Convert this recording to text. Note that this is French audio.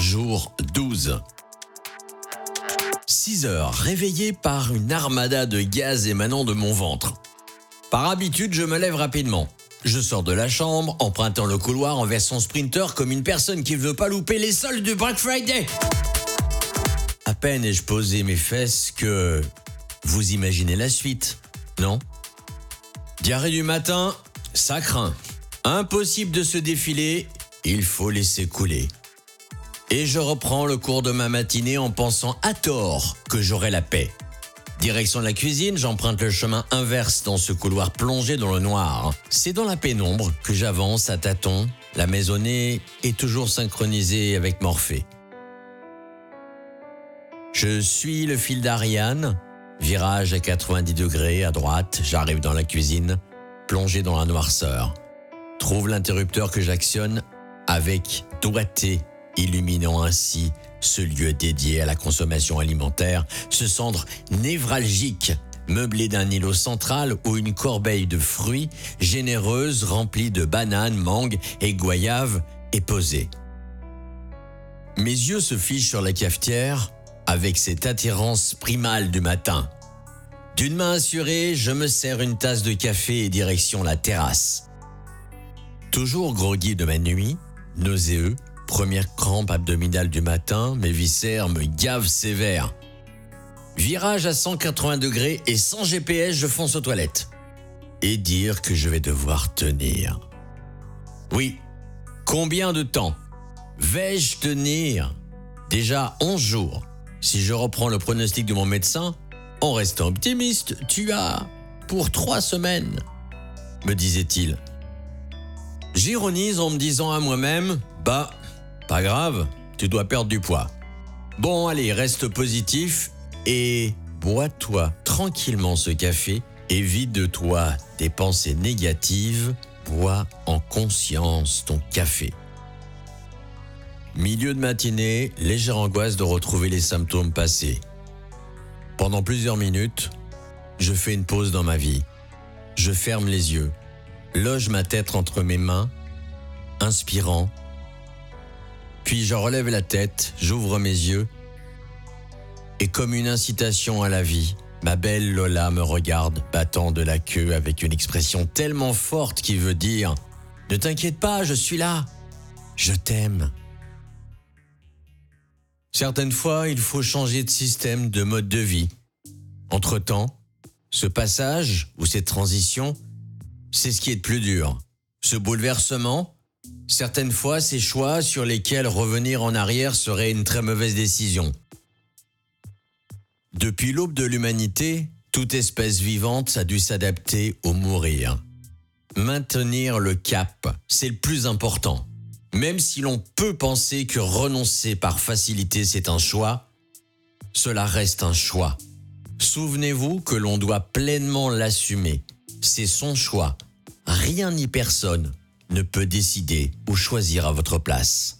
jour 12. 6 heures, réveillé par une armada de gaz émanant de mon ventre. Par habitude, je me lève rapidement. Je sors de la chambre, empruntant le couloir en version sprinter comme une personne qui ne veut pas louper les soldes du Black Friday. À peine ai-je posé mes fesses que... Vous imaginez la suite, non? Diarrhée du matin, ça craint. Impossible de se défiler, il faut laisser couler. Et je reprends le cours de ma matinée en pensant à tort que j'aurai la paix. Direction de la cuisine, j'emprunte le chemin inverse dans ce couloir plongé dans le noir. C'est dans la pénombre que j'avance à tâtons. La maisonnée est toujours synchronisée avec Morphée. Je suis le fil d'Ariane, virage à 90 degrés à droite, j'arrive dans la cuisine, plongé dans la noirceur. Trouve l'interrupteur que j'actionne avec doigté, illuminant ainsi ce lieu dédié à la consommation alimentaire, ce centre névralgique meublé d'un îlot central où une corbeille de fruits généreuse remplie de bananes, mangues et goyaves est posée. Mes yeux se fichent sur la cafetière avec cette attirance primale du matin. D'une main assurée, je me sers une tasse de café et direction la terrasse. Toujours groggy de ma nuit, nauséeux, première crampe abdominale du matin, mes viscères me gavent sévère. Virage à 180 degrés et sans GPS, je fonce aux toilettes. Et dire que je vais devoir tenir. Oui, combien de temps vais-je tenir? Déjà 11 jours. Si je reprends le pronostic de mon médecin, en restant optimiste, tu as pour trois semaines, me disait-il. J'ironise en me disant à moi-même, bah, pas grave, tu dois perdre du poids. Bon, allez, reste positif et bois-toi tranquillement ce café et vide de toi tes pensées négatives, bois en conscience ton café. Milieu de matinée, légère angoisse de retrouver les symptômes passés. Pendant plusieurs minutes, je fais une pause dans ma vie. Je ferme les yeux, loge ma tête entre mes mains, inspirant. Puis je relève la tête, j'ouvre mes yeux et comme une incitation à la vie, ma belle Lola me regarde battant de la queue avec une expression tellement forte qui veut dire ⁇ Ne t'inquiète pas, je suis là, je t'aime ⁇ Certaines fois, il faut changer de système, de mode de vie. Entre-temps, ce passage ou cette transition, c'est ce qui est de plus dur. Ce bouleversement, certaines fois, ces choix sur lesquels revenir en arrière serait une très mauvaise décision. Depuis l'aube de l'humanité, toute espèce vivante a dû s'adapter au mourir. Maintenir le cap, c'est le plus important. Même si l'on peut penser que renoncer par facilité c'est un choix, cela reste un choix. Souvenez-vous que l'on doit pleinement l'assumer. C'est son choix. Rien ni personne ne peut décider ou choisir à votre place.